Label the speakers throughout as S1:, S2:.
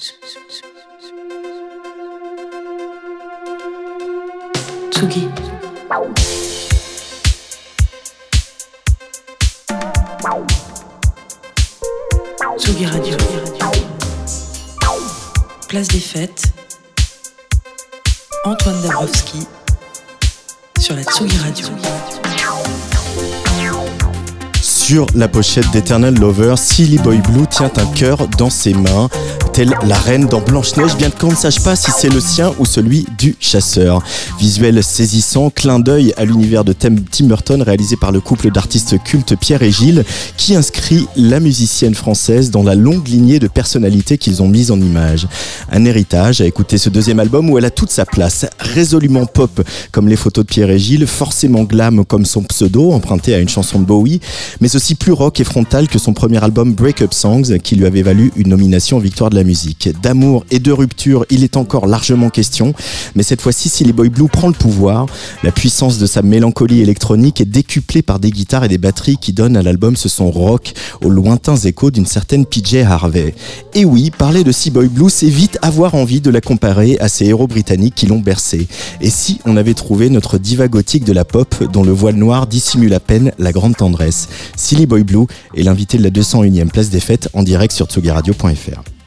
S1: Tsugi. Tsugi Radio. Place des fêtes. Antoine Dabrowski sur la Tsugi Radio.
S2: Sur la pochette d'Eternal Lover, Silly Boy Blue tient un cœur dans ses mains la reine dans Blanche-Neige, bien qu'on ne sache pas si c'est le sien ou celui du chasseur. Visuel saisissant, clin d'œil à l'univers de Tim Burton réalisé par le couple d'artistes cultes Pierre et Gilles, qui inscrit la musicienne française dans la longue lignée de personnalités qu'ils ont mises en image. Un héritage à écouter ce deuxième album où elle a toute sa place, résolument pop comme les photos de Pierre et Gilles, forcément glam comme son pseudo emprunté à une chanson de Bowie, mais aussi plus rock et frontal que son premier album Break Up Songs qui lui avait valu une nomination aux Victoires de la musique. D'amour et de rupture, il est encore largement question, mais cette fois-ci, si les Boy Blue prend le pouvoir, la puissance de sa mélancolie électronique est décuplée par des guitares et des batteries qui donnent à l'album ce son rock aux lointains échos d'une certaine PJ Harvey. Et oui, parler de Sea Boy Blue, c'est vite avoir envie de la comparer à ces héros britanniques qui l'ont bercé. Et si on avait trouvé notre diva gothique de la pop dont le voile noir dissimule à peine la grande tendresse? Silly Boy Blue est l'invité de la 201e place des fêtes en direct sur tsugaradio.fr.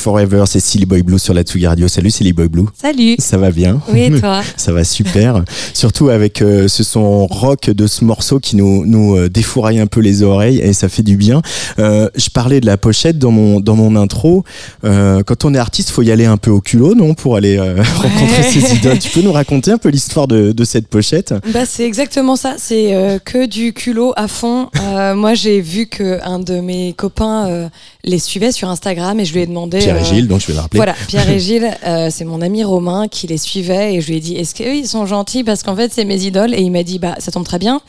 S2: Forever, c'est Silly Boy Blue sur la Tsugi Radio. Salut Silly Boy Blue.
S3: Salut.
S2: Ça va bien
S3: Oui, et toi
S2: Ça va super. Surtout avec euh, ce son rock de ce morceau qui nous, nous euh, défouraille un peu les oreilles et ça fait du bien. Euh, je parlais de la pochette dans mon, dans mon intro. quand on est artiste, faut y aller un peu au culot, non Pour aller rencontrer ses idoles. Tu peux nous raconter un peu l'histoire de, de, cette pochette?
S3: Bah, C'est exactement ça. C'est que du culot à fond. moi, j'ai vu qu'un de mes copains les suivait sur Instagram et je lui ai demandé.
S2: Pierre et Gilles, donc je vais le rappeler.
S3: Voilà, Pierre et Gilles, c'est mon ami Romain qui les suivait et je lui ai dit est-ce qu'eux ils sont gentils? Parce qu'en fait c'est mes idoles et il m'a dit bah ça tombe très bien,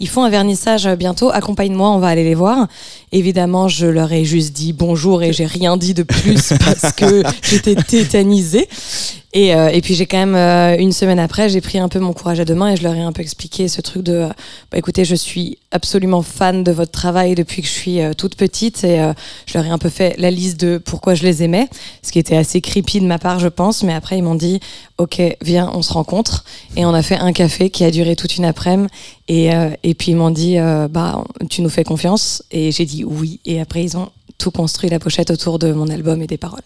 S3: ils font un vernissage bientôt, accompagne-moi, on va aller les voir. Évidemment, je leur ai juste dit bonjour et j'ai rien dit de plus parce que j'étais tétanisée. Et, euh, et puis j'ai quand même euh, une semaine après, j'ai pris un peu mon courage à deux mains et je leur ai un peu expliqué ce truc de, euh, bah, écoutez, je suis absolument fan de votre travail depuis que je suis toute petite et je leur ai un peu fait la liste de pourquoi je les aimais, ce qui était assez creepy de ma part, je pense. Mais après ils m'ont dit, ok, viens, on se rencontre et on a fait un café qui a duré toute une après-midi et, et puis ils m'ont dit, bah tu nous fais confiance et j'ai dit oui et après ils ont tout construit la pochette autour de mon album et des paroles.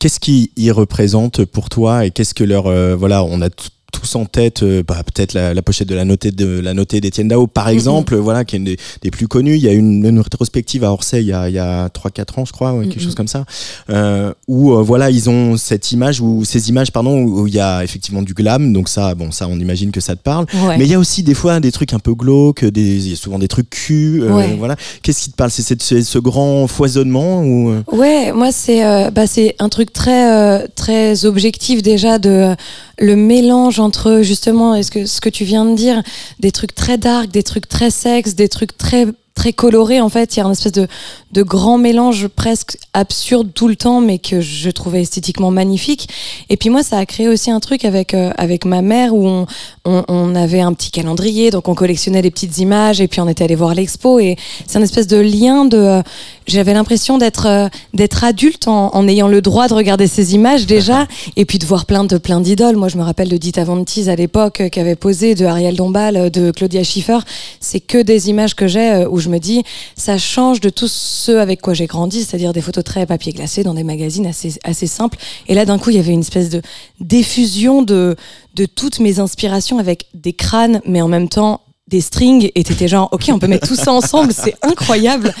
S2: Qu'est-ce qui y représente pour toi et qu'est-ce que leur euh, voilà on a tous en tête, euh, bah, peut-être la, pochette de la notée de la notée d'Étienne Dao, par mm-hmm. exemple, voilà, qui est une des, plus connues. Il y a une, une rétrospective à Orsay il y a, il y a 3-4 ans, je crois, quelque mm-hmm. chose comme ça, euh, où euh, voilà, ils ont cette image ou ces images, pardon, où, il y a effectivement du glam. Donc ça, bon, ça, on imagine que ça te parle. Mais il y a aussi des fois des trucs un peu glauques, des, il y a souvent des trucs cul, voilà. Qu'est-ce qui te parle? C'est ce grand foisonnement ou
S3: Ouais, moi c'est bah, c'est un truc très très objectif déjà de le mélange entre justement est-ce que ce que tu viens de dire des trucs très dark des trucs très sexe des trucs très très colorés en fait. Il y a un espèce de de grand mélange presque absurde tout le temps mais que je trouvais esthétiquement magnifique. Et puis moi ça a créé aussi un truc avec euh, avec ma mère où on, on, on, avait un petit calendrier. Donc on collectionnait les petites images et puis on était allé voir l'expo. Et c'est un espèce de lien de euh, j'avais l'impression d'être euh, d'être adulte en, en, ayant le droit de regarder ces images déjà et puis de voir plein de plein d'idoles. Moi, je me rappelle de Dita Von à l'époque qui avait posé de Ariel Dombal, de Claudia Schiffer. C'est que des images que j'ai où je me dis ça change de tous ceux avec quoi j'ai grandi, c'est-à-dire des photos très papier glacé dans des magazines assez simples. Et là, d'un coup, il y avait une espèce de diffusion de toutes mes inspirations avec des crânes, mais en même temps des strings et t'étais genre ok on peut mettre tout ça ensemble c'est incroyable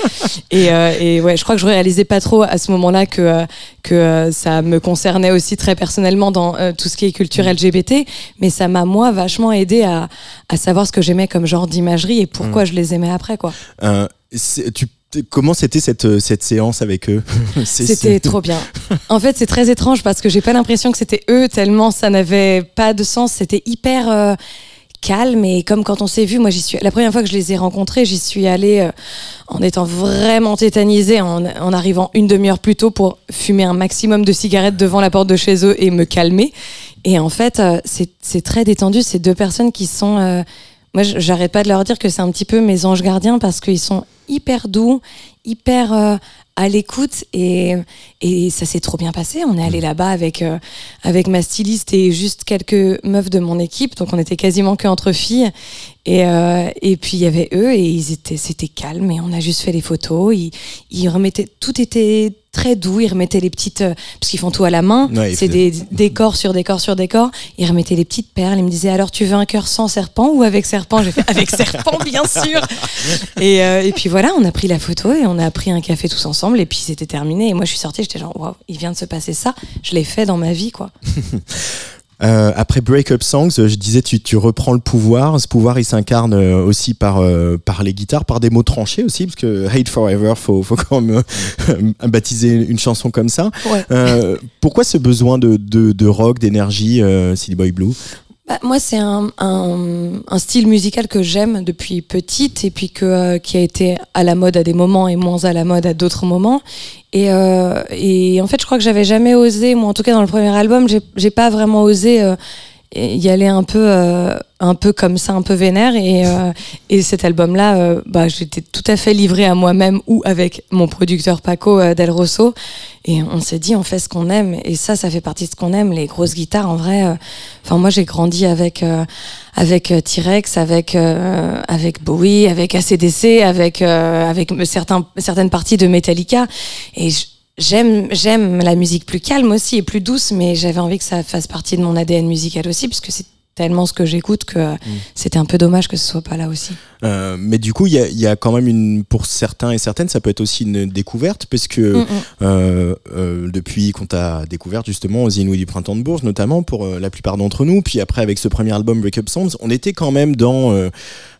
S3: et, euh, et, ouais je crois que je réalisais pas trop à ce moment-là que euh, que euh, ça me concernait aussi très personnellement dans tout ce qui est culture mm. LGBT mais ça m'a moi vachement aidé à, à savoir ce que j'aimais comme genre d'imagerie et pourquoi mm. je les aimais après quoi
S2: tu Comment c'était cette, cette séance avec eux?
S3: C'était trop bien. En fait, c'est très étrange parce que j'ai pas l'impression que c'était eux tellement ça n'avait pas de sens. C'était hyper calme et comme quand on s'est vu, moi j'y suis la première fois que je les ai rencontrés, j'y suis allée euh, en étant vraiment tétanisée, en, en arrivant une demi-heure plus tôt pour fumer un maximum de cigarettes devant la porte de chez eux et me calmer. Et en fait, euh, c'est très détendu. Ces deux personnes qui sont, euh, moi j'arrête pas de leur dire que c'est un petit peu mes anges gardiens parce qu'ils sont hyper doux, hyper à l'écoute et, et ça s'est trop bien passé. On est allé mm. là-bas avec, euh, avec ma styliste et juste quelques meufs de mon équipe, donc on était quasiment que entre filles. Et, euh, et puis il y avait eux et ils étaient, c'était calme et on a juste fait les photos. Ils, ils remettaient, tout était très doux. Ils remettaient les petites, euh, parce qu'ils font tout à la main. c'est des décors sur décors sur décors. Ils remettaient les petites perles. Ils me disaient alors tu veux un cœur sans serpent ou avec serpent? J'ai fait avec serpent bien sûr. Et, euh, et puis voilà, on a pris la photo et on a pris un café tous ensemble et puis c'était terminé. Et moi je suis sortie, j'étais genre waouh, il vient de se passer ça. Je l'ai fait dans ma vie quoi.
S2: Euh, après Breakup Songs, je disais tu, tu reprends le pouvoir. Ce pouvoir, il s'incarne euh, aussi par euh, par les guitares, par des mots tranchés aussi, parce que Hate Forever, faut faut quand même baptiser une chanson comme ça. pourquoi ce besoin de de, de rock, d'énergie, Silly Boy Blue?
S3: Bah, moi, c'est un, un, style musical que j'aime depuis petite et puis que, euh, qui a été à la mode à des moments et moins à la mode à d'autres moments. Et, euh, et, en fait, je crois que j'avais jamais osé, moi en tout cas dans le premier album, j'ai pas vraiment osé euh, y aller un peu euh, un peu comme ça un peu vénère. Et, euh, et cet album là euh, bah j'étais tout à fait livrée à moi-même ou avec mon producteur Paco Del Rosso. Et on s'est dit on fait ce qu'on aime. Et ça ça fait partie de ce qu'on aime les grosses guitares en vrai. Enfin moi j'ai grandi avec avec T-Rex avec avec Bowie avec ACDC avec avec certains certaines parties de Metallica. Et je, j'aime j'aime la musique plus calme aussi et plus douce, mais j'avais envie que ça fasse partie de mon ADN musical aussi, parce que c'est tellement ce que j'écoute que mm. c'était un peu dommage que ce soit pas là aussi.
S2: Euh, mais du coup, il y a, y a, quand même une, pour certains et certaines, ça peut être aussi une découverte, parce que mm, mm. euh, euh, depuis qu'on t'a découvert justement aux Inouïs du Printemps de Bourges, notamment pour euh, la plupart d'entre nous, puis après avec ce premier album Break Up Songs, on était quand même dans euh,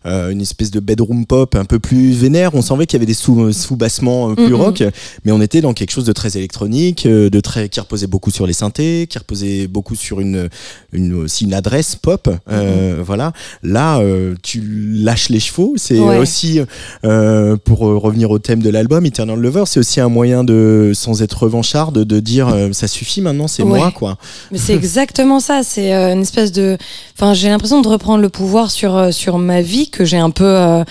S2: une espèce de bedroom pop un peu plus vénère. On sentait qu'il y avait des sous, sous-bassements plus rock, mais on était dans quelque chose de très électronique, de très qui reposait beaucoup sur les synthés, qui reposait beaucoup sur une, une aussi une adresse pop. Voilà. Là, tu lâches les chevaux. C'est aussi, euh, pour euh, revenir au thème de l'album, Eternal Lover, c'est aussi un moyen de, sans être revanchard, de, de dire euh, ça suffit maintenant, c'est moi, quoi.
S3: Mais c'est exactement ça. C'est une espèce de. Enfin, j'ai l'impression de reprendre le pouvoir sur, sur ma vie que j'ai un peu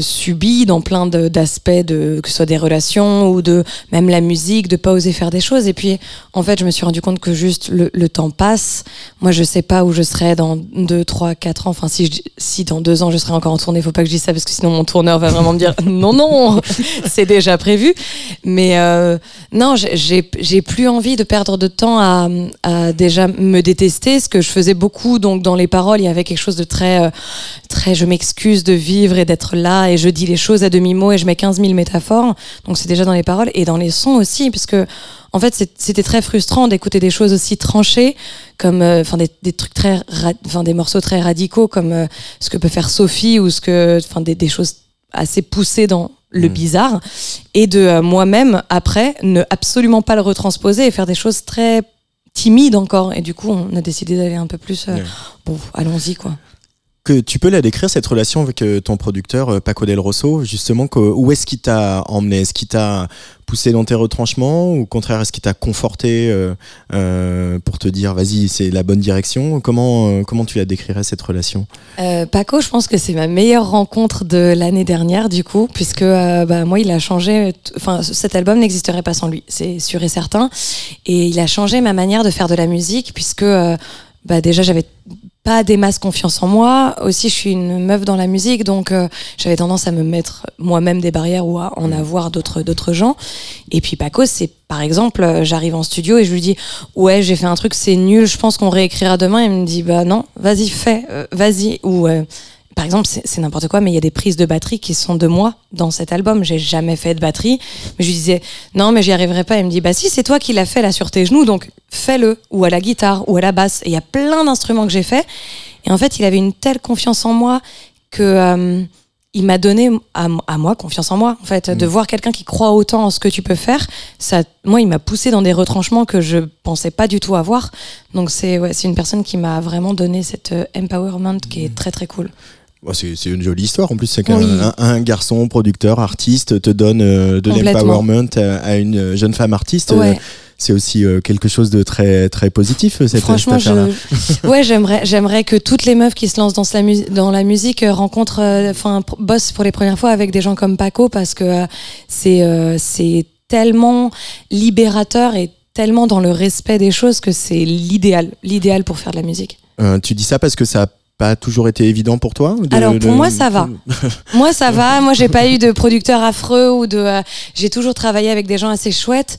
S3: subi dans plein d'aspects, de, que ce soit des relations ou de même la musique, de pas oser faire des choses. Et puis, en fait, je me suis rendu compte que juste le, le temps passe. Moi, je sais pas où je serai dans 2, 3, 4 ans. Enfin, si, je, si dans 2 ans je serai encore en tournée, faut pas que je dise ça parce que sinon mon tourneur va vraiment me dire non, non, c'est déjà prévu. Mais euh, non, j'ai plus envie de perdre de temps à, déjà me détester, ce que je faisais beaucoup. Donc dans les paroles, il y avait quelque chose de très, euh, très je m'excuse de vivre et d'être là et je dis les choses à demi-mot et je mets 15 000 métaphores. Donc c'est déjà dans les paroles et dans les sons aussi, puisque en fait, c'était très frustrant d'écouter des choses aussi tranchées, comme euh, enfin des, des, trucs très, enfin des morceaux très radicaux, comme euh, ce que peut faire Sophie ou ce que, enfin des, des, choses assez poussées dans le mmh. bizarre, et de euh, moi-même après ne absolument pas le retransposer et faire des choses très timides encore. Et du coup, on a décidé d'aller un peu plus. Bon, allons-y quoi
S2: que tu peux la décrire cette relation avec euh, ton producteur euh, Paco Del Rosso justement où est-ce qu'il t'a emmené? Est-ce qu'il t'a poussé dans tes retranchements ou au contraire est-ce qu'il t'a conforté euh, pour te dire vas-y c'est la bonne direction? Comment comment tu la décrirais cette relation?
S3: Paco je pense que c'est ma meilleure rencontre de l'année dernière du coup puisque bah, moi il a changé enfin cet album n'existerait pas sans lui c'est sûr et certain. Et il a changé ma manière de faire de la musique puisque bah déjà j'avais pas des masses confiance en moi. Aussi, je suis une meuf dans la musique, donc euh, j'avais tendance à me mettre moi-même des barrières ou à en avoir d'autres d'autres gens. Et puis Paco, c'est par exemple, euh, j'arrive en studio et je lui dis ouais, j'ai fait un truc, c'est nul, je pense qu'on réécrira demain. Il me dit bah non, vas-y fais, euh, vas-y ou par exemple, c'est n'importe quoi, mais il y a des prises de batterie qui sont de moi dans cet album. J'ai jamais fait de batterie. Mais je lui disais, non, mais j'y arriverai pas. Il me dit, bah si, c'est toi qui l'as fait là sur tes genoux, donc fais-le. Ou à la guitare, ou à la basse. Et il y a plein d'instruments que j'ai fait. Et en fait, il avait une telle confiance en moi que euh, il m'a donné à, moi confiance en moi. En fait, de mm. voir quelqu'un qui croit autant en ce que tu peux faire, ça, moi, il m'a poussé dans des retranchements que je pensais pas du tout avoir. Donc c'est ouais, c'est une personne qui m'a vraiment donné cette euh, empowerment qui est mm. très très cool.
S2: C'est une jolie histoire. En plus, c'est qu'un un, garçon, producteur, artiste te donne euh, de l'empowerment à, une jeune femme artiste. Euh, c'est aussi euh, quelque chose de très très positif cette,
S3: Franchement, je... ouais, j'aimerais j'aimerais que toutes les meufs qui se lancent dans la, dans la musique rencontrent, enfin, bossent pour les premières fois avec des gens comme Paco parce que c'est c'est tellement libérateur et tellement dans le respect des choses que c'est l'idéal, l'idéal pour faire de la musique.
S2: tu dis ça parce que ça pas toujours été évident pour toi
S3: Alors pour moi ça va. moi ça va. Moi j'ai pas eu de producteur affreux ou de. Euh, j'ai toujours travaillé avec des gens assez chouettes.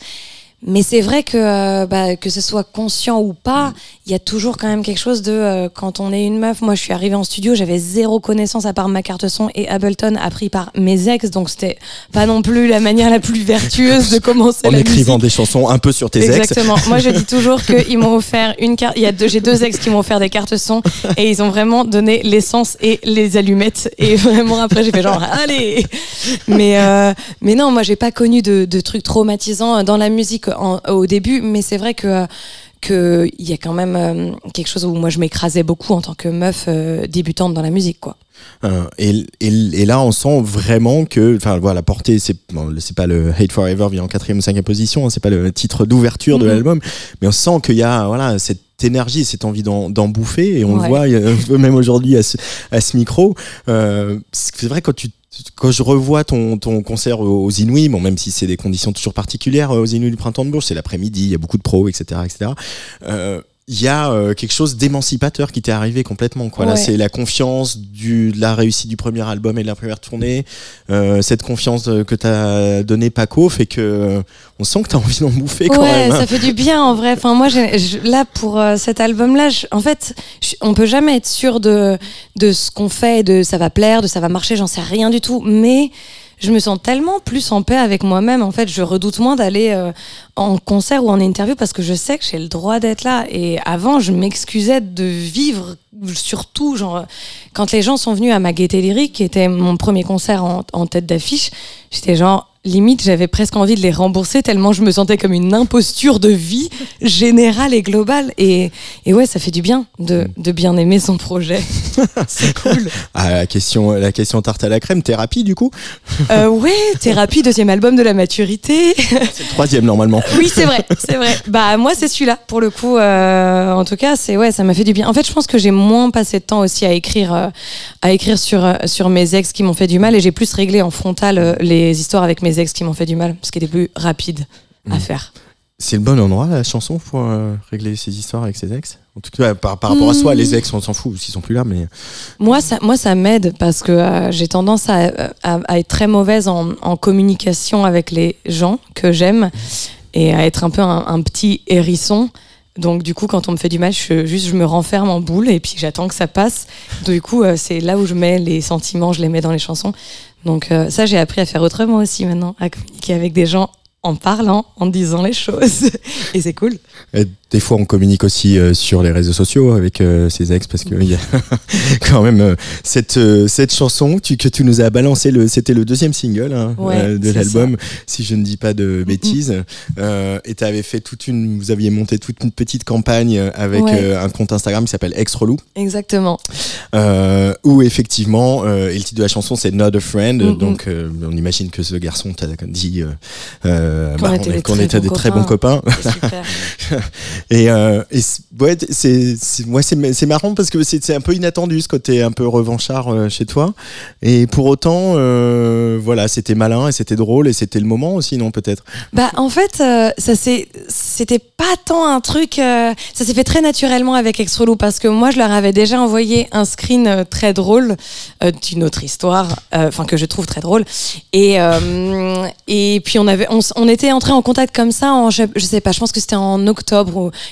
S3: Mais c'est vrai que euh, bah, que ce soit conscient ou pas, il y a toujours quand même quelque chose de euh, quand on est une meuf. Moi, je suis arrivée en studio, j'avais zéro connaissance à part ma carte son et Ableton appris par mes ex, donc c'était pas non plus la manière la plus vertueuse de commencer.
S2: en écrivant des chansons un peu sur tes
S3: ex. Exactement. Moi, je dis toujours qu'ils m'ont offert une carte. Il y a deux, j'ai deux ex qui m'ont offert des cartes son et ils ont vraiment donné l'essence et les allumettes. Et vraiment après, j'ai fait genre allez. Mais euh, mais non, moi, j'ai pas connu de, de trucs traumatisants dans la musique au début, mais c'est vrai que qu'il y a quand même euh, quelque chose où moi je m'écrasais beaucoup en tant que meuf euh, débutante dans la musique quoi.
S2: Euh, et, et, là on sent vraiment que enfin voilà la portée c'est c'est pas le Hate Forever vient en quatrième ou cinquième position hein, c'est pas le titre d'ouverture de mm-hmm. l'album mais on sent qu'il y a voilà cette énergie cette envie d'en bouffer et on le voit même aujourd'hui à ce, à ce micro c'est vrai quand tu quand je revois ton, ton concert aux Inouïs, bon, même si c'est des conditions toujours particulières euh, aux Inouïs du printemps de Bourges, c'est l'après-midi, il y a beaucoup de pros, etc. etc. il y a euh, quelque chose d'émancipateur qui t'est arrivé complètement. Quoi. Là, c'est la confiance du, de la réussite du premier album et de la première tournée. Euh, cette confiance euh, que t'as donné Paco fait que euh, on sent que t'as envie d'en bouffer quand
S3: ouais,
S2: même. hein.
S3: ça fait du bien en vrai. Enfin, moi, j'ai- je- là pour euh, cet album-là, je- en fait, je- on peut jamais être sûr de de ce qu'on fait, de ça va plaire, de ça va marcher. J'en sais rien du tout, mais je me sens tellement plus en paix avec moi-même. En fait, je redoute moins d'aller euh, en concert ou en interview parce que je sais que j'ai le droit d'être là. Et avant, je m'excusais de vivre, surtout genre quand les gens sont venus à ma gaieté lyrique, qui était mon premier concert en, en tête d'affiche, j'étais genre limite j'avais presque envie de les rembourser tellement je me sentais comme une imposture de vie générale et globale. Et, et ouais ça fait du bien de, de bien aimer son projet. C'est cool.
S2: Ah, la question, la question tarte à la crème, thérapie du coup.
S3: euh, ouais thérapie deuxième album de la maturité.
S2: C'est le troisième normalement.
S3: oui c'est vrai c'est vrai. Bah moi c'est celui-là pour le coup euh, en tout cas c'est ouais ça m'a fait du bien. En fait je pense que j'ai moins passé de temps aussi à écrire euh, à écrire sur euh, sur mes ex qui m'ont fait du mal et j'ai plus réglé en frontal les histoires avec mes ex qui m'ont fait du mal ce qui était plus rapide à
S2: Mhm.
S3: faire
S2: C'est le bon endroit la chanson pour euh, régler ses histoires avec ses ex? En tout cas, par, par rapport à soi,
S3: Hmm.
S2: les ex, on s'en fout s'ils sont plus là, mais
S3: Moi, ça, moi, ça m'aide parce que euh, j'ai tendance à, à- à être très mauvaise en, en communication avec les gens que j'aime et à être un peu un, un petit hérisson. Donc, du coup, quand on me fait du mal, je, juste, je me renferme en boule et puis j'attends que ça passe. Du coup, euh, c'est là où je mets les sentiments, je les mets dans les chansons. Donc, euh, ça, j'ai appris à faire autrement aussi maintenant, à communiquer avec des gens en parlant, en disant les choses. et c'est cool.
S2: Euh, des fois, on communique aussi euh, sur les réseaux sociaux avec euh, ses ex parce qu'il y a quand même euh, cette, euh, cette chanson tu- que tu nous as balancé. Le, c'était le deuxième single hein,
S3: Ouais,
S2: euh, de l'album, si je ne dis pas de bêtises. Euh, et tu avais fait toute une, vous aviez monté toute une petite campagne avec
S3: Ouais.
S2: euh, un compte Instagram qui s'appelle Ex Relou.
S3: Exactement.
S2: Euh, où effectivement, euh, et le titre de la chanson c'est Not a Friend,
S3: Mhm.
S2: donc euh, on imagine que ce garçon t'a dit
S3: Qu'on
S2: bah,
S3: était des
S2: qu'on
S3: très
S2: était
S3: bons
S2: des très bons copains.
S3: Super.
S2: Et, euh, ouais, c'est ouais, c'est marrant parce que c'est un peu inattendu ce côté un peu revanchard euh, chez toi. Et pour autant, euh, voilà, c'était malin et c'était drôle et c'était le moment aussi, non peut-être?
S3: Bah en fait, euh, ça c'est c'était pas tant un truc. ça s'est fait très naturellement avec Extrolou parce que moi je leur avais déjà envoyé un screen très drôle d'une autre histoire, enfin que je trouve très drôle. Et et puis on avait on était entré en contact comme ça en je, je sais pas, je pense que c'était en octobre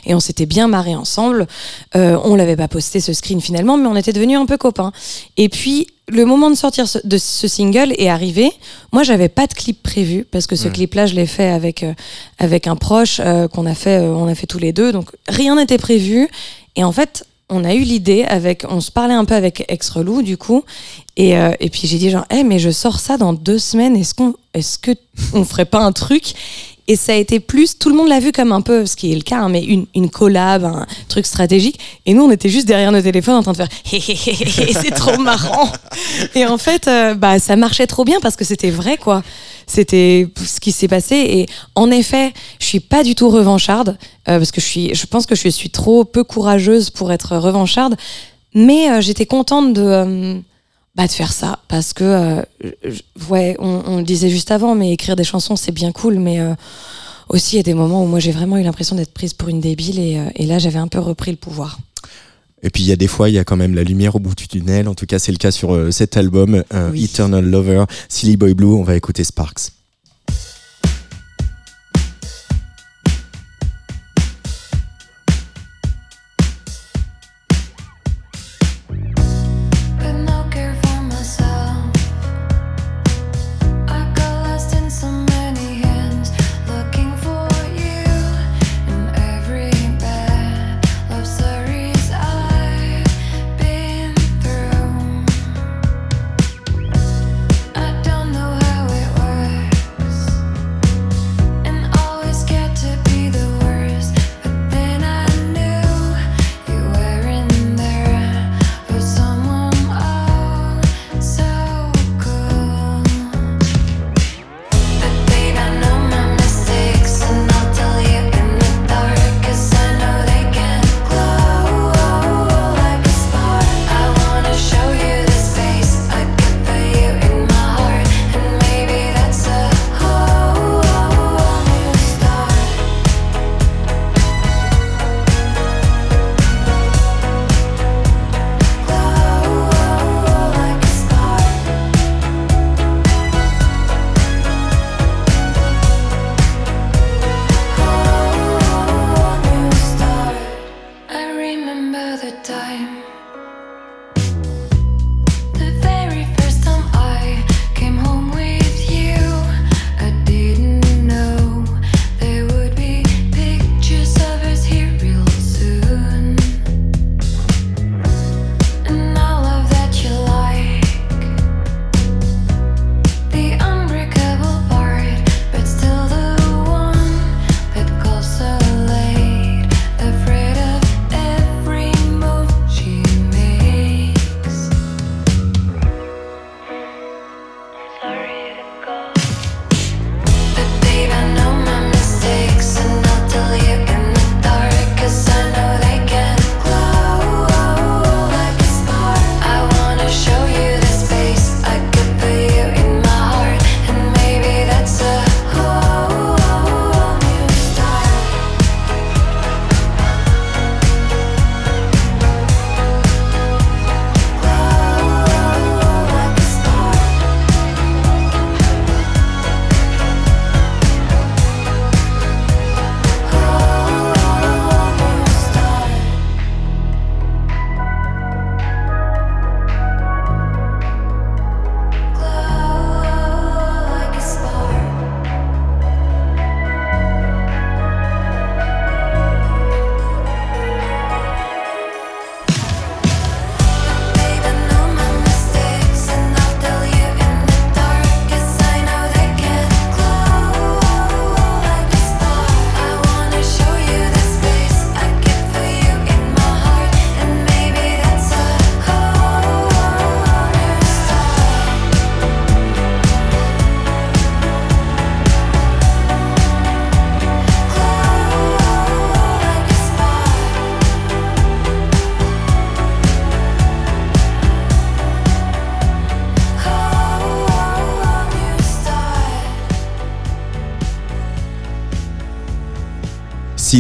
S3: et on s'était bien marré ensemble. Euh, on l'avait pas posté ce screen finalement, mais on était devenus un peu copains. Et puis le moment de sortir ce- de ce single est arrivé. Moi, j'avais pas de clip prévu parce que ce clip-là, je l'ai fait avec euh, avec un proche euh, qu'on a fait, euh, on a fait tous les deux. Donc rien n'était prévu. Et en fait, on a eu l'idée avec, on se parlait un peu avec ex relou du coup. Et, euh, et puis j'ai dit genre, eh mais je sors ça dans deux semaines. Est-ce qu'on, est-ce que on ferait pas un truc? Et ça a été plus, tout le monde l'a vu comme un peu, ce qui est le cas, hein, mais une, une collab, un truc stratégique. Et nous, on était juste derrière nos téléphones en train de faire c'est trop marrant. Et en fait, euh, bah, ça marchait trop bien parce que c'était vrai, quoi. C'était ce qui s'est passé. Et en effet, je suis pas du tout revancharde euh, parce que je suis, je pense que je suis trop peu courageuse pour être revancharde. Mais euh, j'étais contente de. Bah, de faire ça parce que euh, je- ouais on, on le disait juste avant mais écrire des chansons c'est bien cool mais euh, aussi il y a des moments où moi j'ai vraiment eu l'impression d'être prise pour une débile et, euh, et là j'avais un peu repris le pouvoir
S2: Et puis il y a des fois, il y a quand même la lumière au bout du tunnel. En tout cas, c'est le cas sur cet album,
S3: Oui.
S2: Eternal Lover, Silly Boy Blue. On va écouter Sparks.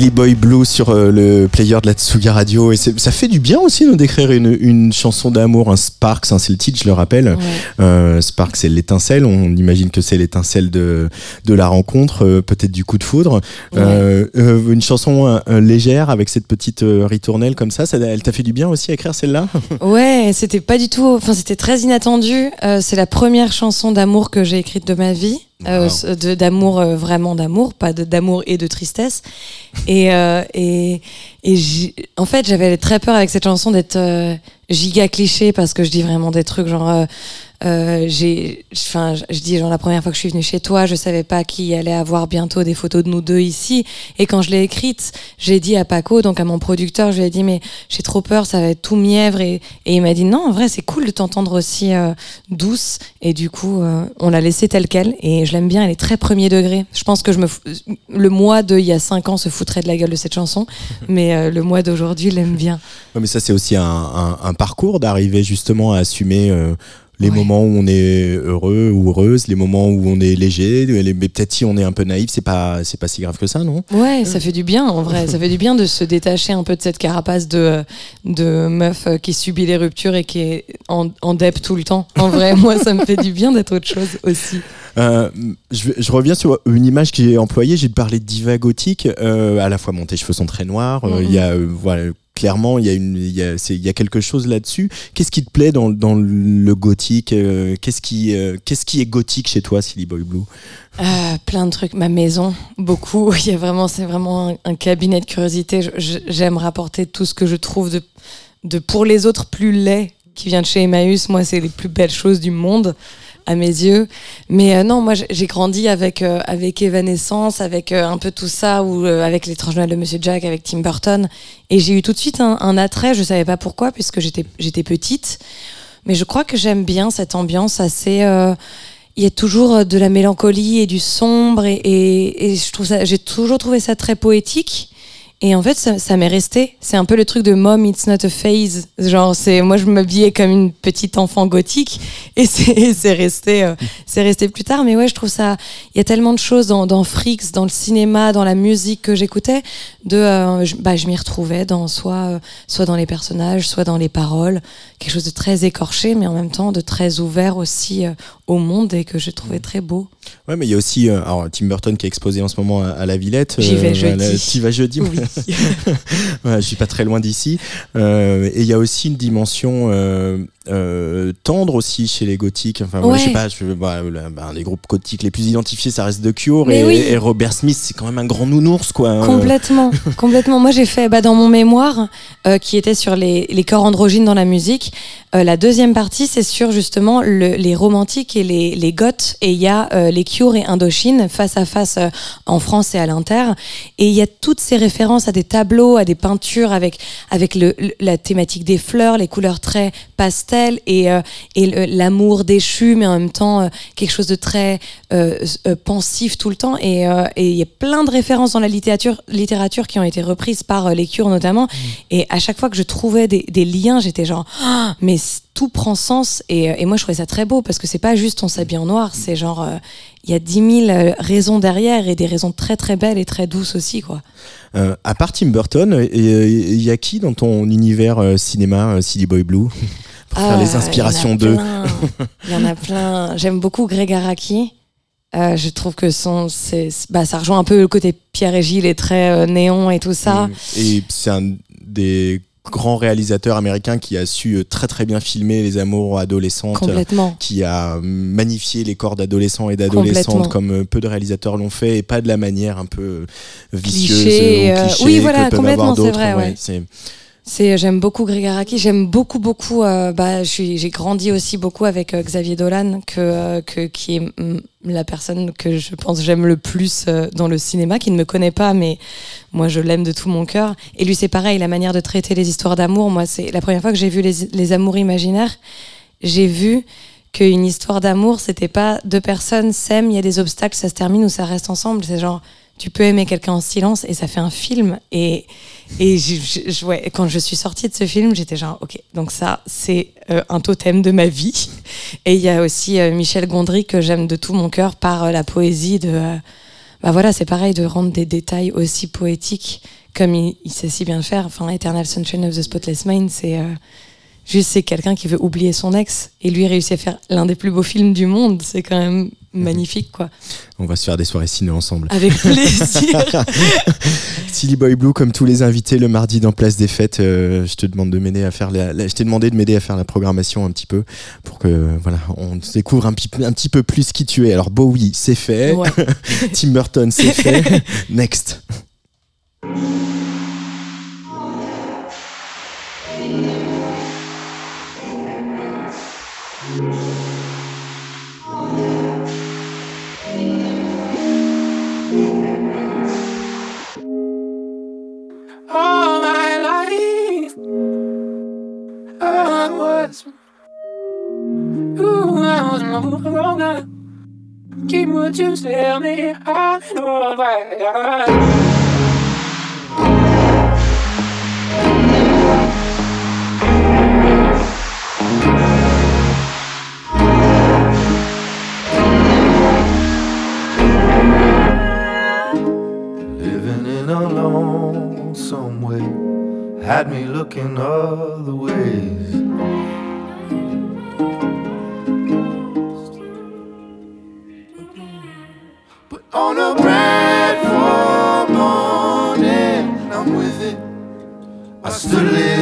S2: Boy Blue sur euh, le player de la Tsuga Radio. Et ça fait du bien aussi nous d'écrire une, une chanson d'amour, un Sparks, hein, c'est le titre, je le rappelle.
S3: Ouais.
S2: Euh, Spark, c'est l'étincelle. On imagine que c'est l'étincelle de, de la rencontre, euh, peut-être du coup de foudre. Euh, une chanson légère avec cette petite ritournelle comme ça, ça elle t'a fait du bien aussi à écrire celle-là?
S3: Ouais, c'était pas du tout. Enfin, c'était très inattendu. C'est la première chanson d'amour que j'ai écrite de ma vie. Euh,
S2: Wow.
S3: d'amour, euh, vraiment d'amour, pas d'amour et de tristesse. Et, euh, et, et en fait, j'avais très peur avec cette chanson d'être euh, giga cliché parce que je dis vraiment des trucs genre. Euh, j'ai, enfin, je dis genre la première fois que je suis venue chez toi, je savais pas qui allait avoir bientôt des photos de nous deux ici. Et quand je l'ai écrite, j'ai dit à Paco, donc à mon producteur, je lui ai dit mais j'ai trop peur, ça va être tout mièvre. Et, et il m'a dit non, en vrai c'est cool de t'entendre aussi euh, douce. Et du coup, euh, on l'a laissée telle quelle. Et je l'aime bien, elle est très premier degré. Je pense que je me fous- le mois de il y a cinq ans se foutrait de la gueule de cette chanson, mais euh, le mois d'aujourd'hui l'aime bien.
S2: Ouais, mais ça, c'est aussi un, un- un parcours d'arriver justement à assumer euh, les
S3: Ouais.
S2: moments où on est heureux ou heureuse, les moments où on est léger, mais peut-être si on est un peu naïf, c'est pas, c'est pas si grave que ça, non?
S3: Ouais, ça fait du bien en vrai. Ça fait du bien de se détacher un peu de cette carapace de, de meuf qui subit les ruptures et qui est en, en dep tout le temps. En vrai, moi, ça me fait du bien d'être autre chose aussi.
S2: Euh, je, reviens sur une image que j'ai employée. J'ai parlé de diva gothique. Euh, à la fois, mon tes cheveux sont très noirs. euh, Il
S3: Mhm.
S2: y a, voilà, clairement, il y a une, il y a, il y a quelque chose là-dessus. Qu'est-ce qui te plaît dans, dans le gothique euh, Qu'est-ce qui, euh, qu'est-ce qui est gothique chez toi, Silly Boy Blue?
S3: Euh, plein de trucs. Ma maison, beaucoup. Il y a vraiment, c'est vraiment un, un cabinet de curiosité. J'aime rapporter tout ce que je trouve de, de pour les autres plus laid qui vient de chez Emmaüs. Moi, c'est les plus belles choses du monde à mes yeux. Mais euh, non, moi, j'ai- grandi avec euh, avec Evanescence, avec euh, un peu tout ça, ou euh, avec l'étrange Noël de Monsieur Jack, avec Tim Burton. Et j'ai eu tout de suite un, un attrait. Je savais pas pourquoi, puisque j'étais j'étais petite. Mais je crois que j'aime bien cette ambiance assez. euh, il y a toujours euh, de la mélancolie et du sombre et, et, et je trouve ça j'ai toujours trouvé ça très poétique et en fait ça, ça m'est resté c'est un peu le truc de mom it's not a phase genre c'est moi je m'habillais comme une petite enfant gothique et c'est resté euh, c'est resté plus tard mais ouais je trouve ça il y a tellement de choses dans, dans Freaks dans le cinéma dans la musique que j'écoutais de euh, je, bah, je m'y retrouvais dans soit euh, soit dans les personnages soit dans les paroles quelque chose de très écorché mais en même temps de très ouvert aussi au monde et que je trouvais très beau.
S2: Ouais, mais il y a aussi alors, Tim Burton qui est exposé en ce moment à, à la Villette.
S3: J'y vais jeudi.
S2: T'y vas jeudi.
S3: Oui.
S2: Ouais, je suis pas très loin d'ici. Euh, et il y a aussi une dimension euh, euh, tendre aussi chez les gothiques. Enfin, moi,
S3: Ouais.
S2: je sais pas, je, bah, bah, les groupes gothiques les plus identifiés, ça reste The Cure. Et,
S3: oui.
S2: et Robert Smith, c'est quand même un grand nounours, quoi. hein.
S3: Complètement, complètement. Moi, j'ai fait bah, dans mon mémoire qui était sur les, les corps androgynes dans la musique. Euh, la deuxième partie, c'est sur justement le- les romantiques et les, les goths. Et il y a euh, les Cure et Indochine face à face euh, en France et à l'Inter. Et il y a toutes ces références à des tableaux, à des peintures avec avec le, le- la thématique des fleurs, les couleurs très pastel et et l'amour déchu, mais en même temps quelque chose de très pensif tout le temps. Et il y a plein de références dans la littérature, littérature qui ont été reprises par les cures notamment. Et à chaque fois que je trouvais des, des liens, j'étais genre, Ah, mais tout prend sens. Et, euh, et moi, je trouvais ça très beau parce que c'est pas juste on s'habille en noir, c'est genre, euh, il y a dix mille euh, raisons derrière et des raisons très très belles et très douces aussi, quoi.
S2: Euh, à part Tim Burton, il y a qui dans ton univers euh, cinéma, Silly Boy Blue? Pour faire
S3: Ah,
S2: les inspirations
S3: il y en a
S2: d'eux.
S3: Il y en a plein. J'aime beaucoup Greg Araki. Je trouve que son, bah, ça rejoint un peu le côté Pierre et Gilles et très néon et tout ça.
S2: Mm. Et c'est un des grands réalisateurs américains qui a su euh, très très bien filmer les amours adolescentes.
S3: Complètement.
S2: qui a magnifié les corps d'adolescents et d'adolescentes comme euh, peu de réalisateurs l'ont fait et pas de la manière un peu euh, vicieuse
S3: Cliché,
S2: ou
S3: euh,
S2: cliché
S3: oui, voilà,
S2: que peuvent avoir d'autres.
S3: ouais.
S2: C'est-
S3: C'est, j'aime beaucoup Greg Araki. J'aime beaucoup, beaucoup. euh, bah, j'ai grandi aussi beaucoup avec euh, Xavier Dolan, que, euh, que, qui est mm, la personne que je pense j'aime le plus euh, dans le cinéma, qui ne me connaît pas, mais moi je l'aime de tout mon cœur. Et lui, c'est pareil, la manière de traiter les histoires d'amour. Moi, c'est la première fois que j'ai vu les, les amours imaginaires, j'ai vu qu'une histoire d'amour, c'était pas deux personnes s'aiment, il y a des obstacles, ça se termine ou ça reste ensemble. C'est genre, tu peux aimer quelqu'un en silence et ça fait un film. Et, et quand je suis sortie de ce film, j'étais genre, ok, donc ça, c'est euh, un totem de ma vie. Et il y a aussi euh, Michel Gondry que j'aime de tout mon cœur par euh, la poésie de, bah voilà, c'est pareil de rendre des détails aussi poétiques comme il, il sait si bien le faire. Enfin, Eternal Sunshine of the Spotless Mind, c'est juste c'est quelqu'un qui veut oublier son ex et lui réussit à faire l'un des plus beaux films du monde. C'est quand même magnifique, quoi.
S2: On va se faire des soirées ciné ensemble.
S3: Avec plaisir.
S2: Silly Boy Blue, comme tous les invités le mardi dans Place des Fêtes, euh, je te demande de m'aider à faire la, la- je t'ai demandé de m'aider à faire la programmation un petit peu pour que voilà, on découvre un petit, peu- un petit peu plus qui tu es. Alors Bowie, c'est fait.
S3: Ouais.
S2: Tim Burton, c'est fait. Next.
S4: All my life. I was, ooh, I was wrong. Keep what you tell me. I know why.
S5: Living had me looking other ways. But on a bright fall morning, I'm with it. I stood a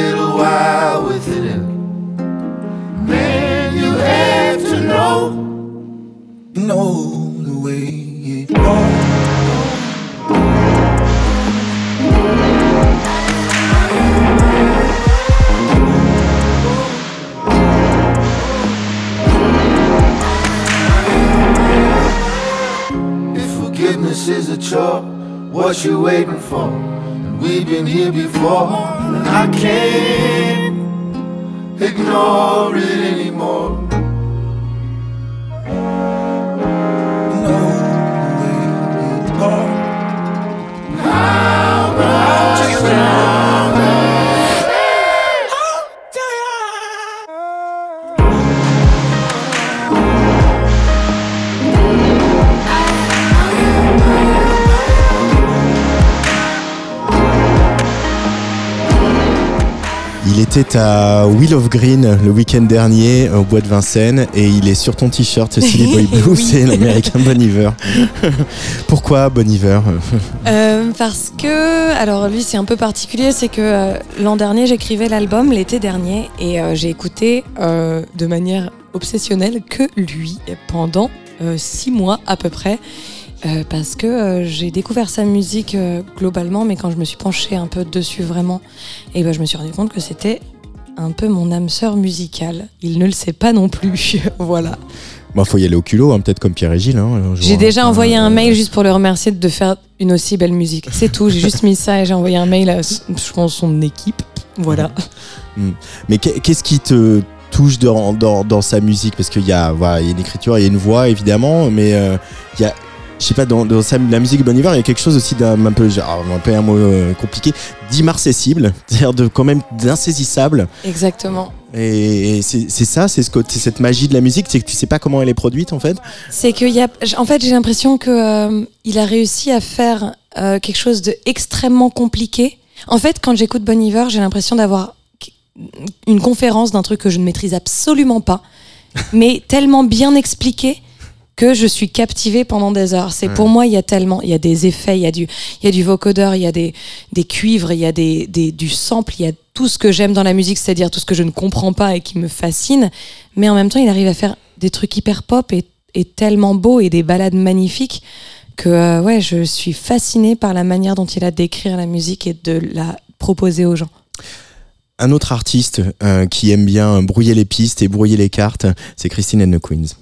S2: Il était à Wheel of Green le week-end dernier au bois de Vincennes et il est sur ton t-shirt Silly Boy Blue,
S3: Oui.
S2: c'est l'américain Bon Iver. Pourquoi Bon Iver?
S3: Euh, parce que, alors lui c'est un peu particulier, c'est que euh, l'an dernier j'écrivais l'album l'été dernier et euh, j'ai écouté de manière obsessionnelle que lui pendant six mois à peu près. Euh, parce que euh, j'ai découvert sa musique euh, globalement, mais quand je me suis penchée un peu dessus vraiment, et ben je me suis rendu compte que c'était un peu mon âme sœur musicale. Il ne le sait pas non plus, voilà.
S2: Bon, faut y aller au culot, hein, peut-être comme Pierre et Gilles. hein,
S3: J'ai déjà envoyé un mail juste pour le remercier de faire une aussi belle musique. C'est tout, j'ai juste mis ça et j'ai envoyé un mail à, je pense, son équipe. Voilà.
S2: Mais qu'est- qu'est-ce qui te touche dans, dans, dans sa musique? Parce qu'il y, a, voilà, il y a une écriture, il y a une voix évidemment, mais il y a, je sais pas, dans, dans sa- la musique de Bon Iver, il y a quelque chose aussi d'un un peu, genre, un peu un mot euh, compliqué, d'immarcessible, c'est-à-dire de quand même d'insaisissable.
S3: Exactement.
S2: Et, et c'est ça, c'est ce côté- c'est cette magie de la musique, c'est que tu sais pas comment elle est produite en fait.
S3: C'est que y a, en fait, j'ai l'impression que euh, il a réussi à faire euh, quelque chose de extrêmement compliqué. En fait, quand j'écoute Bon Iver, j'ai l'impression d'avoir une conférence d'un truc que je ne maîtrise absolument pas, mais tellement bien expliqué que je suis captivée pendant des heures. C'est pour moi, il y a tellement, il y a des effets, il y a du, il y a du vocodeur, il y a des, des cuivres, il y a des, des, du sample, il y a tout ce que j'aime dans la musique, c'est-à-dire tout ce que je ne comprends pas et qui me fascine. Mais en même temps, il arrive à faire des trucs hyper pop et, et tellement beaux et des balades magnifiques que euh, ouais, je suis fascinée par la manière dont il a d'écrire la musique et de la proposer aux gens.
S2: Un autre artiste euh, qui aime bien brouiller les pistes et brouiller les cartes, c'est Christine and the Queens.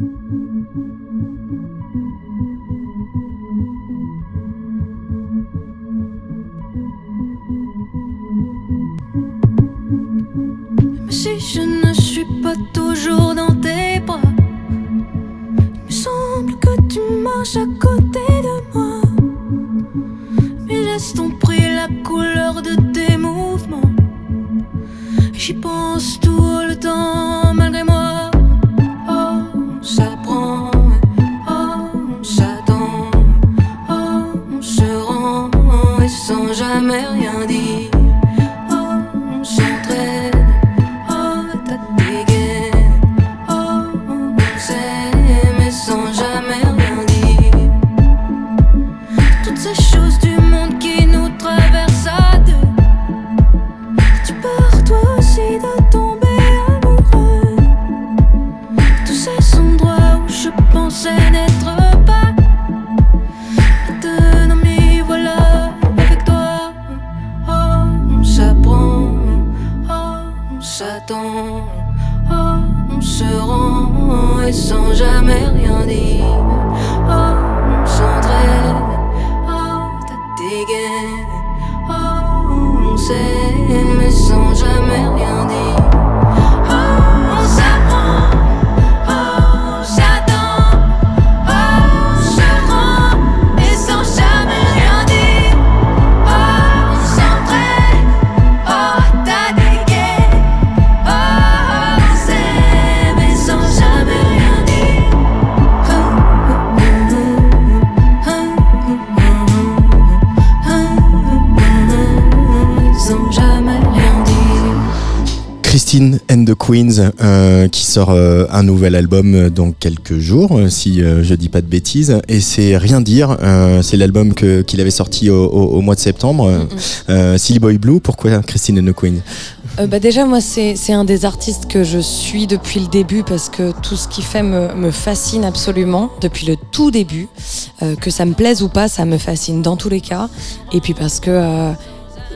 S6: Si je ne suis pas toujours dans tes bras, il me semble que tu marches à côté de moi. Mais laisse ton prix la couleur de tes mouvements. J'y pense tout le temps malgré moi. Oh, oh, on se rend et sans jamais rien dire. Oh, on s'entraîne, oh, t'as des gains. Oh, on s'aime mais sans jamais rien dire.
S2: Queens euh, qui sort euh, un nouvel album euh, dans quelques jours, si euh, je dis pas de bêtises. Et c'est Rien dire, c'est l'album qu'il avait sorti au, au- au mois de septembre. Silly Boy Blue, pourquoi Christine and the Queens
S3: Euh, bah déjà, moi, c'est un des artistes que je suis depuis le début parce que tout ce qu'il fait me, me fascine absolument depuis le tout début. Que ça me plaise ou pas, ça me fascine dans tous les cas. Et puis parce que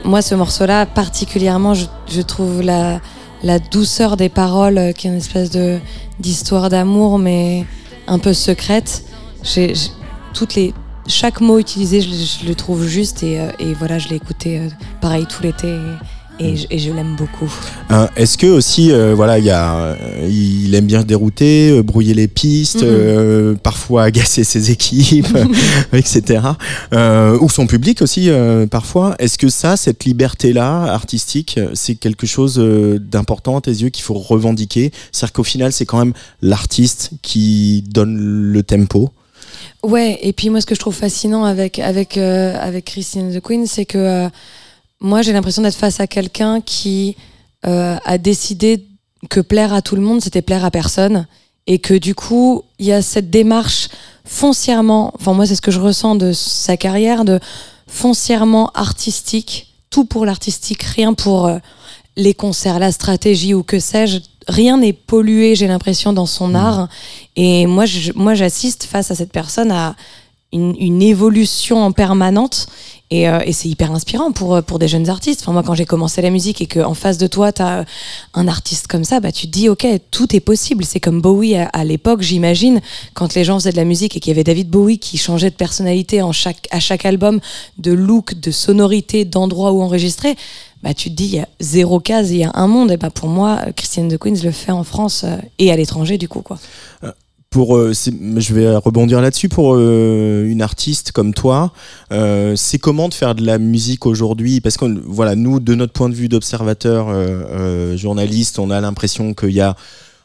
S3: moi, ce morceau-là, particulièrement, je, je trouve la, la douceur des paroles, euh, qui est une espèce de d'histoire d'amour, mais un peu secrète. Toutes les chaque mot utilisé, je, le trouve juste et, euh, et voilà, je l'ai écouté euh, pareil tout l'été et je, et je l'aime beaucoup.
S2: Hein, Est-ce que aussi, euh, voilà, il y a, euh, il aime bien se dérouter, euh, brouiller les pistes,
S3: Mhm.
S2: euh, parfois agacer ses équipes, etc. Euh, ou son public aussi, euh, parfois. Est-ce que ça, cette liberté-là, artistique, euh, c'est quelque chose euh, d'important à tes yeux qu'il faut revendiquer? C'est-à-dire qu'au final, c'est quand même l'artiste qui donne le tempo?
S3: Ouais, et puis moi, ce que je trouve fascinant avec, avec, euh, avec Christine the Queen, c'est que euh, moi, j'ai l'impression d'être face à quelqu'un qui euh, a décidé que plaire à tout le monde, c'était plaire à personne. Et que du coup, il y a cette démarche foncièrement, enfin, moi, c'est ce que je ressens de sa carrière, de foncièrement artistique, tout pour l'artistique, rien pour euh, les concerts, la stratégie ou que sais-je. Rien n'est pollué, j'ai l'impression, dans son art. Et moi, je- moi, j'assiste face à cette personne à une, évolution en permanente. Et, euh, et c'est hyper inspirant pour, euh, pour des jeunes artistes. Enfin, moi, quand j'ai commencé la musique et qu'en face de toi, tu as un artiste comme ça, bah, tu te dis, OK, tout est possible. C'est comme Bowie à, l'époque, j'imagine, quand les gens faisaient de la musique et qu'il y avait David Bowie qui changeait de personnalité en chaque, à chaque album, de look, de sonorité, d'endroit où enregistrer. Bah, tu te dis, il y a zéro case, il y a un monde. Et bah, pour moi, Christiane de Queens le fait en France euh, et à l'étranger, du coup. Quoi.
S2: Pour, euh, je vais rebondir là-dessus. Pour euh, une artiste comme toi, euh, c'est comment de faire de la musique aujourd'hui? Parce que voilà, nous, de notre point de vue d'observateur, journaliste, on a l'impression qu'il y a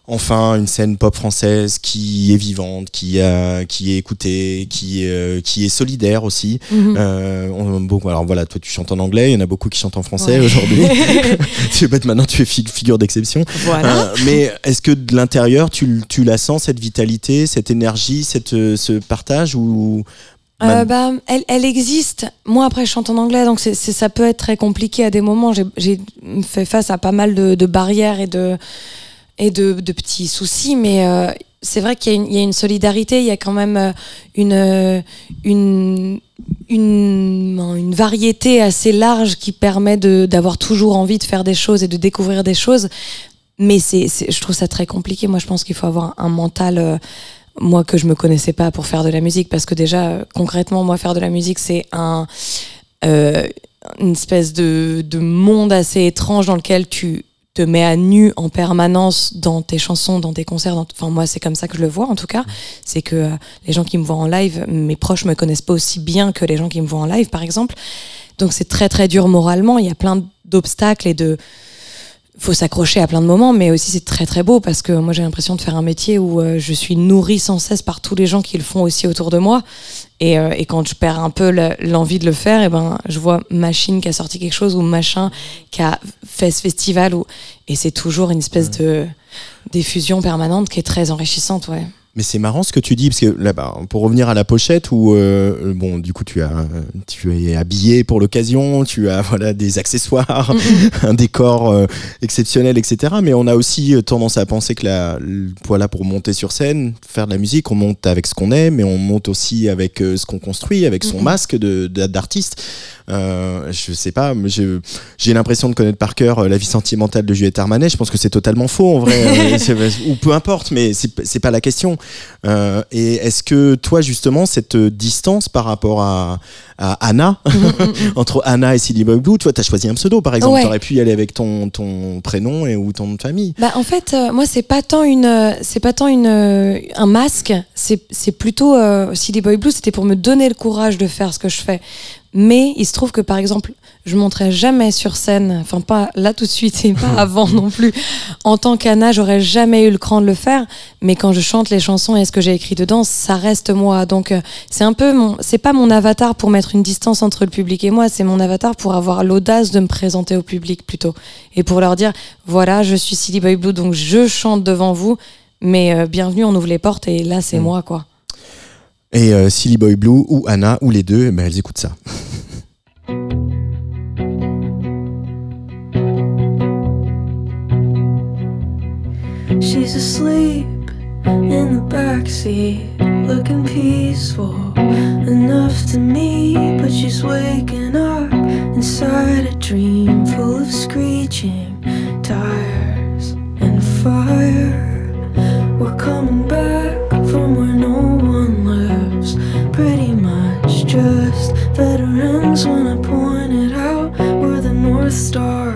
S2: enfin une scène pop française qui est vivante, qui, a, qui est écoutée, qui, euh, qui est solidaire aussi.
S3: Mhm.
S2: Euh, on- bon, alors voilà, toi tu chantes en anglais, il y en a beaucoup qui chantent en français
S3: Ouais.
S2: aujourd'hui. tu veux maintenant tu es fi- figure d'exception.
S3: Voilà.
S2: Euh, mais est-ce que de l'intérieur, tu, tu la sens, cette vitalité, cette énergie, cette, ce partage ou
S3: Euh, bah, elle, elle existe. Moi, après, je chante en anglais, donc c'est, ça peut être très compliqué à des moments. J'ai, j'ai fait face à pas mal de, de barrières et de, et de, petits soucis, mais euh, c'est vrai qu'il y a, une, solidarité, il y a quand même euh, une, euh, une, une, une variété assez large qui permet d'avoir toujours envie de faire des choses et de découvrir des choses. Mais c'est, je trouve ça très compliqué. Moi, je pense qu'il faut avoir un mental. moi que je me connaissais pas pour faire de la musique parce que déjà concrètement moi faire de la musique c'est un une espèce de, de monde assez étrange dans lequel tu te mets à nu en permanence dans tes chansons, dans tes concerts. Enfin, moi, c'est comme ça que je le vois, en tout cas. C'est que euh, les gens qui me voient en live, mes proches me connaissent pas aussi bien que les gens qui me voient en live, par exemple. Donc, c'est très, très dur moralement. Il y a plein d'obstacles et de. Faut s'accrocher à plein de moments, mais aussi c'est très très beau parce que moi j'ai l'impression de faire un métier où euh, je suis nourrie sans cesse par tous les gens qui le font aussi autour de moi. Et, euh, et quand je perds un peu le- l'envie de le faire, et ben je vois machine qui a sorti quelque chose ou machin qui a fait ce festival ou et c'est toujours une espèce de diffusion permanente qui est très enrichissante, ouais.
S2: Mais c'est marrant ce que tu dis, parce que là-bas, pour revenir à la pochette, où euh, bon, du coup, tu as, tu es habillé pour l'occasion, tu as voilà des accessoires, un décor euh, exceptionnel, etc. Mais on a aussi tendance à penser que là, voilà, pour monter sur scène, faire de la musique, on monte avec ce qu'on est, mais on monte aussi avec euh, ce qu'on construit, avec son masque d'artiste. Euh, je sais pas, j'ai l'impression de connaître par cœur euh, la vie sentimentale de Juliette Armanet. Je pense que c'est totalement faux en vrai, Euh, ou peu importe, mais c'est pas la question. Euh, et est-ce que toi justement cette distance par rapport à, à Anna, entre Anna et Silly Boy Blue, toi t'as choisi un pseudo par exemple,
S3: Ouais.
S2: t'aurais pu y aller avec ton ton prénom et ou ton nom de famille.
S3: Bah, en fait, euh, moi, c'est pas tant une, c'est pas tant une, un masque. C'est, plutôt euh, Silly Boy Blue. C'était pour me donner le courage de faire ce que je fais. Mais il se trouve que, par exemple, je monterai jamais sur scène. Enfin, pas là tout de suite et pas avant non plus. En tant qu'Anna, j'aurais jamais eu le cran de le faire. Mais quand je chante les chansons et ce que j'ai écrit dedans, ça reste moi. Donc, euh, c'est un peu mon, c'est pas mon avatar pour mettre une distance entre le public et moi. C'est mon avatar pour avoir l'audace de me présenter au public plutôt et pour leur dire voilà, je suis Silly Boy Blue, donc je chante devant vous, mais euh, bienvenue, on ouvre les portes et là c'est
S2: Mm.
S3: moi quoi.
S2: Et euh, Silly Boy Blue ou Anna ou les deux, eh ben, elles écoutent ça.
S6: She's asleep in the backseat, looking peaceful enough to me. But she's waking up inside a dream full of screeching tires and fire. We're coming back veterans. When I pointed out where the North Star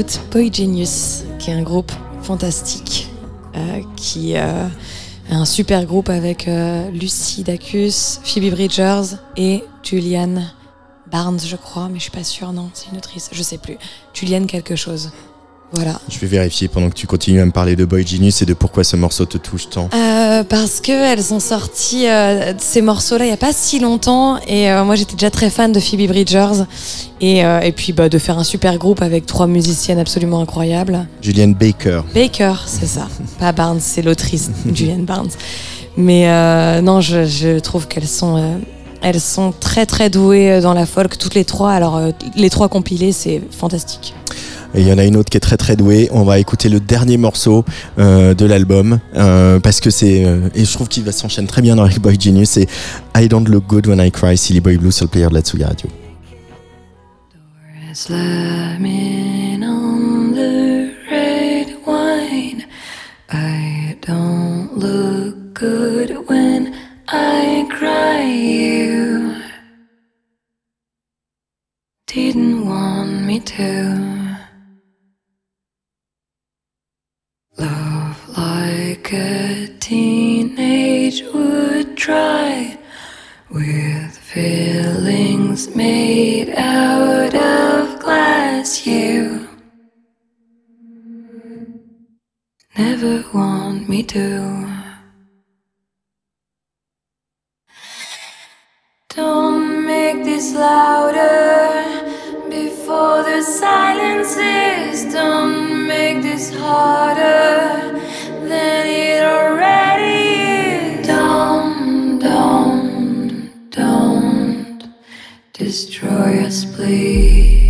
S2: écoute Boy
S3: Genius, qui est un groupe fantastique, euh, qui euh, est un super groupe avec euh, Lucy Dacus, Phoebe Bridgers et Julianne Barnes, je crois, mais je suis pas sûre, non, c'est une autrice, je sais plus. Julianne quelque chose. Voilà.
S2: Je vais vérifier pendant que tu continues à me parler de Boy Genius et de pourquoi ce morceau te touche tant.
S3: Euh, parce que elles ont sorti euh, ces morceaux-là il y a pas si longtemps et euh, moi j'étais déjà très fan de Phoebe Bridgers et, euh, et puis bah, de faire un super groupe avec trois musiciennes absolument incroyables.
S2: Julianne Baker.
S3: Baker, c'est ça, pas Barnes, c'est l'autrice Julianne Barnes. Mais non, je, je trouve qu'elles sont elles sont très très douées dans la folk toutes les trois. Alors les trois compilés, c'est fantastique.
S2: Et il y en a une autre qui est très très douée. On va écouter le dernier morceau euh, de l'album euh, parce que c'est euh, et je trouve qu'il va s'enchaîner très bien avec Boy Genius. C'est I Don't Look Good When I Cry, Silly Boy Blue sur le player de la Tsugi Radio.
S6: I don't look good when I cry. You didn't want me to. Love like a teenage would try with feelings made out of glass. You never want me to. Don't make this louder before the silence is. Don't make this harder than it already is. Don't, don't, don't destroy us, please.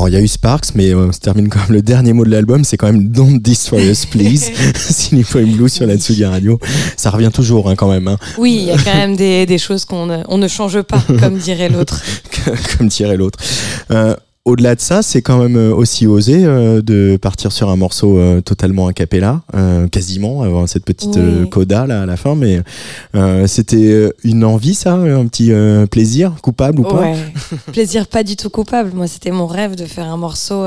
S2: Alors il y a eu Sparks, mais euh, on se termine comme le dernier mot de l'album, c'est quand même Don't Destroy Us Please, Silly Point Blue sur la Tsugi Radio. Ça revient toujours hein, quand même, hein,
S3: Oui, il y a quand même des, des choses qu'on ne, on ne change pas, comme dirait l'autre.
S2: comme dirait l'autre. Euh, au-delà de ça, c'est quand même euh, aussi osé euh, de partir sur un morceau euh, totalement a cappella, euh, quasiment, avant cette petite
S3: Oui.
S2: coda là à la fin, mais c'était une envie ça, un petit plaisir, coupable ou pas?
S3: Ouais. Plaisir pas du tout coupable. Moi, c'était mon rêve de faire un morceau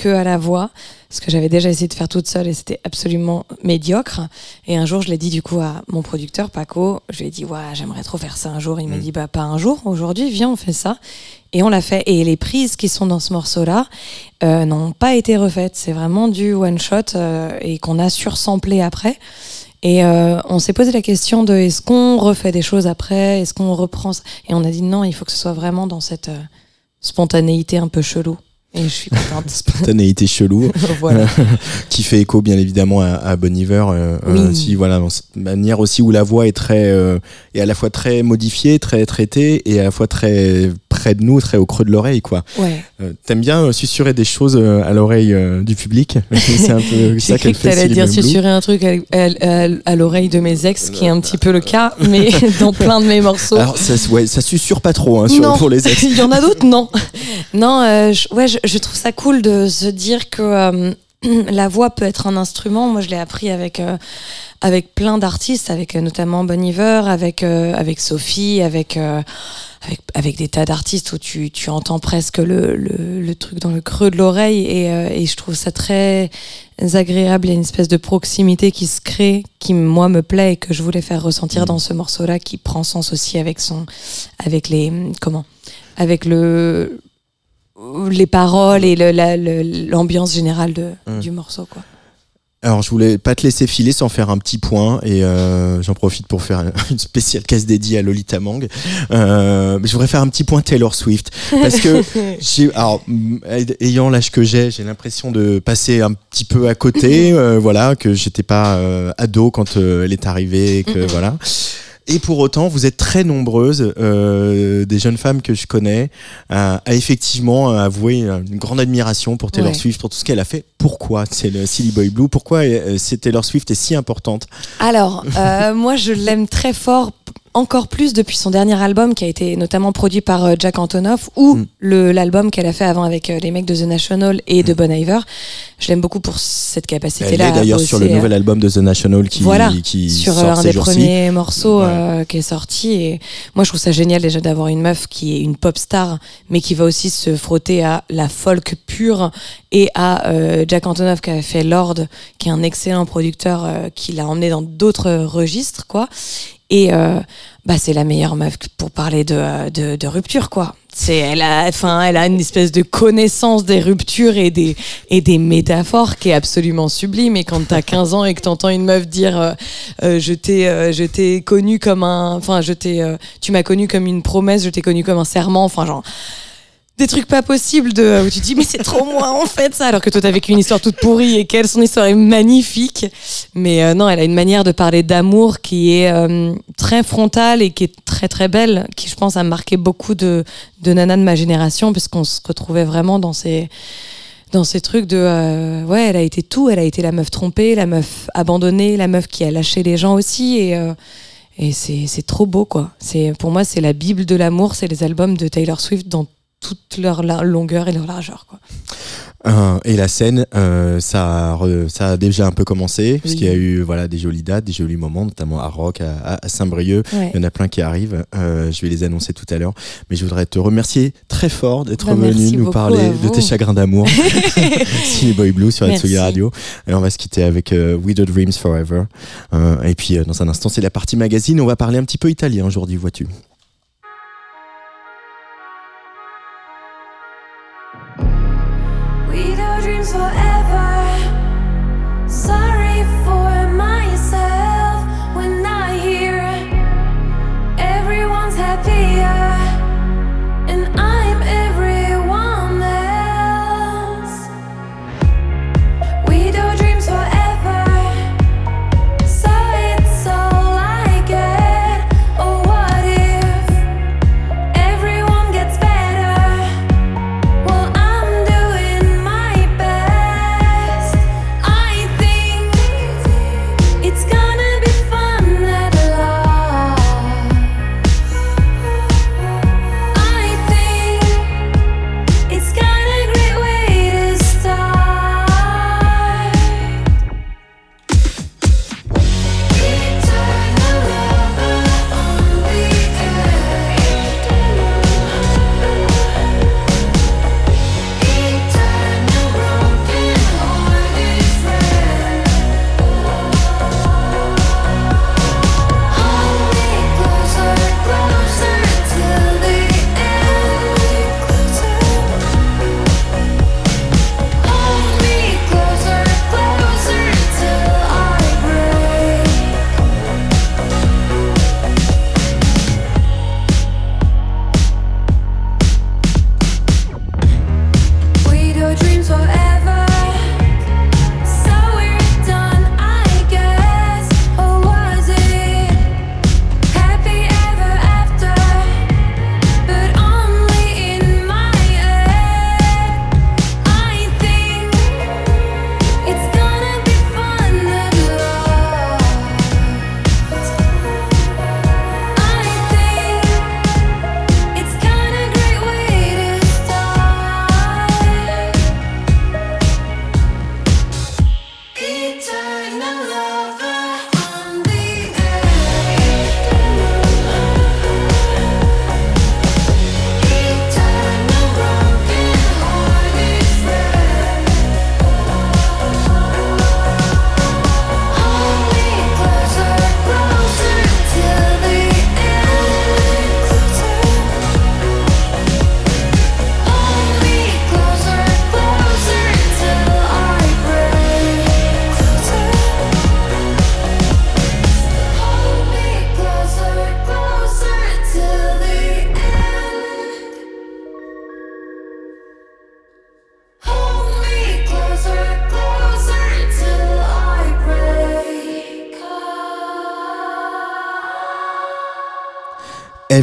S3: que à la voix, ce que j'avais déjà essayé de faire toute seule et c'était absolument médiocre. Et un jour, je l'ai dit du coup à mon producteur Paco. Je lui ai dit ouais, j'aimerais trop faire ça un jour. Il m'a
S2: Mm.
S3: dit bah pas un jour. Aujourd'hui, viens, on fait ça. Et on l'a fait. Et les prises qui sont dans ce morceau-là euh, n'ont pas été refaites. C'est vraiment du one shot euh, et qu'on a sursamplé après. Et euh, on s'est posé la question de est-ce qu'on refait des choses après, est-ce qu'on reprend ça? Et on a dit non, il faut que ce soit vraiment dans cette spontanéité un peu chelou. Et je suis contente.
S2: Spontanéité chelou.
S3: voilà.
S2: qui fait écho bien évidemment à, à Bon Iver euh,
S3: Oui.
S2: euh, si voilà dans cette manière aussi où la voix est très euh, est à la fois très modifiée très traitée et à la fois très près de nous très au creux de l'oreille quoi
S3: Ouais.
S2: Euh, t'aimes bien euh, susurrer des choses euh, à l'oreille euh, du public? C'est un peu ça qu'elle
S3: que
S2: fait
S3: t'allais dire susurrer un truc à, à- à- à l'oreille de mes ex, qui est un petit peu le cas, mais dans plein de mes morceaux.
S2: alors ça, ouais, ça susurre pas trop hein, sur,
S3: Non.
S2: pour les ex
S3: Il y en a d'autres, non. Non, je, ouais, je, je trouve ça cool de se dire que la voix peut être un instrument. Moi, je l'ai appris avec euh, avec plein d'artistes, avec euh, notamment Bon Iver, avec euh, avec Sophie, avec avec, avec des tas d'artistes où tu, tu entends presque le, le, le truc dans le creux de l'oreille et, euh, et je trouve ça très agréable. Il y a une espèce de proximité qui se crée, qui moi me plaît et que je voulais faire ressentir dans ce morceau-là, qui prend sens aussi avec son, avec les, comment, avec le, les paroles et le- la- le- l'ambiance générale de,
S2: Mm.
S3: du morceau, quoi.
S2: Alors, je voulais pas te laisser filer sans faire un petit point et euh, j'en profite pour faire une spéciale case dédiée à Lolita Mang. Euh, mais je voudrais faire un petit point Taylor Swift parce que j'ai, alors, mm, ayant l'âge que j'ai, j'ai l'impression de passer un petit peu à côté. euh, voilà, que j'étais pas euh, ado quand euh, elle est arrivée, et que voilà. Et pour autant, vous êtes très nombreuses, euh, des jeunes femmes que je connais, à, à effectivement avouer une grande admiration pour Taylor
S3: Ouais.
S2: Swift, pour tout ce qu'elle a fait. Pourquoi c'est le Silly Boy Blue? Pourquoi euh, c'est Taylor Swift est si importante?
S3: Alors, euh, moi, je l'aime très fort. Encore plus depuis son dernier album qui a été notamment produit par euh, Jack Antonoff ou
S2: Mm.
S3: le l'album qu'elle a fait avant avec euh, les mecs de The National et de Bon Iver. Je l'aime beaucoup pour cette
S2: Elle
S3: capacité-là.
S2: est
S3: à
S2: d'ailleurs sur le
S3: bosser, euh,
S2: nouvel album de The National qui,
S3: voilà,
S2: qui
S3: sur
S2: sort
S3: un des premiers morceaux
S2: Ouais.
S3: euh, qui est sorti et moi je trouve ça génial déjà d'avoir une meuf qui est une pop star mais qui va aussi se frotter à la folk pure et à euh, Jack Antonoff qui avait fait Lord qui est un excellent producteur euh, qui l'a emmené dans d'autres registres quoi et euh, bah c'est la meilleure meuf pour parler de, euh, de, de rupture quoi. C'est elle a enfin elle a une espèce de connaissance des ruptures et des et des métaphores qui est absolument sublime. Et quand t'as 15 ans et que t'entends une meuf dire euh, euh, je t'ai euh, je connu comme un enfin je t'ai euh, tu m'as connu comme une promesse je t'ai connu comme un serment enfin genre des trucs pas possibles de où tu dis mais c'est trop moi en fait ça. Alors que toi t'as vécu une histoire toute pourrie et qu'elle son histoire est magnifique. Mais euh, non elle a une manière de parler d'amour qui est euh, très frontale et qui est très très belle qui je pense a marqué beaucoup de de nanas de ma génération puisqu'on se retrouvait vraiment dans ces dans ces trucs de euh, ouais elle a été tout. Elle a été la meuf trompée la meuf abandonnée la meuf qui a lâché les gens aussi. Et et c'est c'est trop beau quoi. C'est pour moi c'est la bible de l'amour. C'est les albums de Taylor Swift dans toute leur longueur et leur largeur quoi
S2: Euh, et la scène, euh, ça, a re- ça a déjà un peu commencé, puisqu'il y a eu voilà, des jolies dates, des jolis moments, notamment à Rock, à, à Saint-Brieuc.
S3: Ouais.
S2: Il y en a plein qui arrivent. Euh, je vais les annoncer tout à l'heure. Mais je voudrais te remercier très fort d'être
S3: Bah,
S2: venu nous parler de tes chagrins d'amour. Silly Boy Blue sur la
S3: Merci.
S2: Tsugi Radio. Et on va se quitter avec Widow Dreams Forever. Et puis, dans un instant, c'est la partie magazine. On va parler un petit peu italien aujourd'hui, vois-tu.
S6: Dreams forever.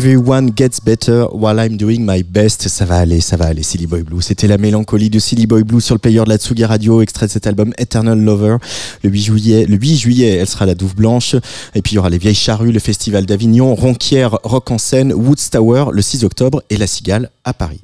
S2: Everyone Gets Better While I'm Doing My Best. Ça va aller, ça va aller, Silly Boy Blue. C'était la mélancolie de Silly Boy Blue sur le player de la Tsugi Radio, extrait de cet album Eternal Lover. Le 8 juillet, le 8 juillet, elle sera la Douve Blanche. Et puis il y aura les Vieilles Charrues, le Festival d'Avignon, Ronquière, Rock en scène, Woods Tower le 6 octobre et La Cigale à Paris.